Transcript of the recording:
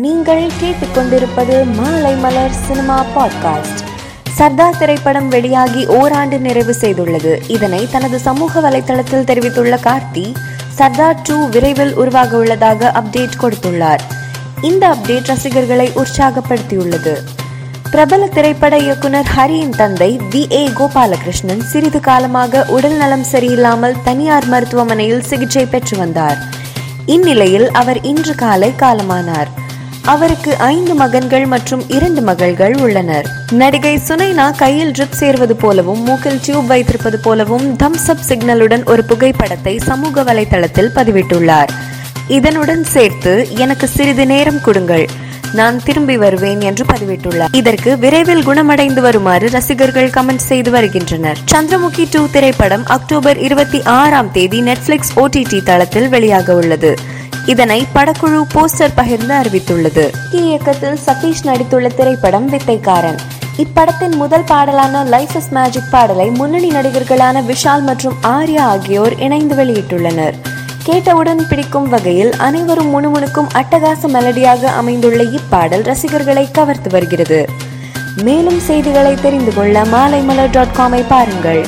நீங்கள் கேட்டுக்கொண்டிருப்பது மாலை மலர் சினிமா பாட்காஸ்ட். சர்தார் திரைப்படம் வெளியாகி ஓராண்டு நிறைவு செய்துள்ளது. இதனை தனது சமூக வலைதளத்தில் தெரிவித்துள்ள கார்த்தி சர்தார் டூ விரைவில் உருவாக உள்ளதாக அப்டேட் கொடுத்துள்ளார். இந்த அப்டேட் ரசிகர்களை உற்சாகப்படுத்தியுள்ளது. பிரபல திரைப்பட இயக்குனர் ஹரியின் தந்தை வி. ஏ. கோபாலகிருஷ்ணன் சிறிது காலமாக உடல் நலம் சரியில்லாமல் தனியார் மருத்துவமனையில் சிகிச்சை பெற்று வந்தார். இந்நிலையில் அவர் இன்று காலை காலமானார். அவருக்கு ஐந்து மகன்கள் மற்றும் இரண்டு மகள்கள் உள்ளனர். நடிகை சுனைனா கையில் ட்ரிப் சேர்வது போலவும் மூக்கில் டியூப் வைத்திருப்பது போலவும் தம்ஸ் அப் சிக்னலுடன் ஒரு புகைப்படத்தை சமூக வலைதளத்தில் பதிவிட்டுள்ளார். இதனுடன் சேர்த்து எனக்கு சிறிது நேரம் கொடுங்கள் நான் திரும்பி வருவேன் என்று பதிவிட்டுள்ளார். இதற்கு விரைவில் குணமடைந்து வருமாறு ரசிகர்கள் கமெண்ட் செய்து வருகின்றனர். சந்திரமுகி டூ திரைப்படம் அக்டோபர் இருபத்தி ஆறாம் தேதி நெட்ஃபிளிக்ஸ் ஓடிடி தளத்தில் வெளியாக உள்ளது இதனை படக்குழு போஸ்டர் பகிர்ந்து அறிவித்துள்ளது. இயக்கத்தில் சதீஷ் நடித்துள்ள திரைப்படம் வித்தைக்காரன். இப்படத்தின் முதல் பாடலான லைஃப் இஸ் மேஜிக் பாடலை முன்னணி நடிகர்களான விஷால் மற்றும் ஆர்யா ஆகியோர் இணைந்து வெளியிட்டுள்ளனர். கேட்டவுடன் பிடிக்கும் வகையில் அனைவரும் முணுமுணுக்கும் அட்டகாச மெலடியாக அமைந்துள்ள இப்பாடல் ரசிகர்களை கவர்த்து வருகிறது. மேலும் செய்திகளை தெரிந்து கொள்ள மாலைமலர் டாட் காமை பாருங்கள்.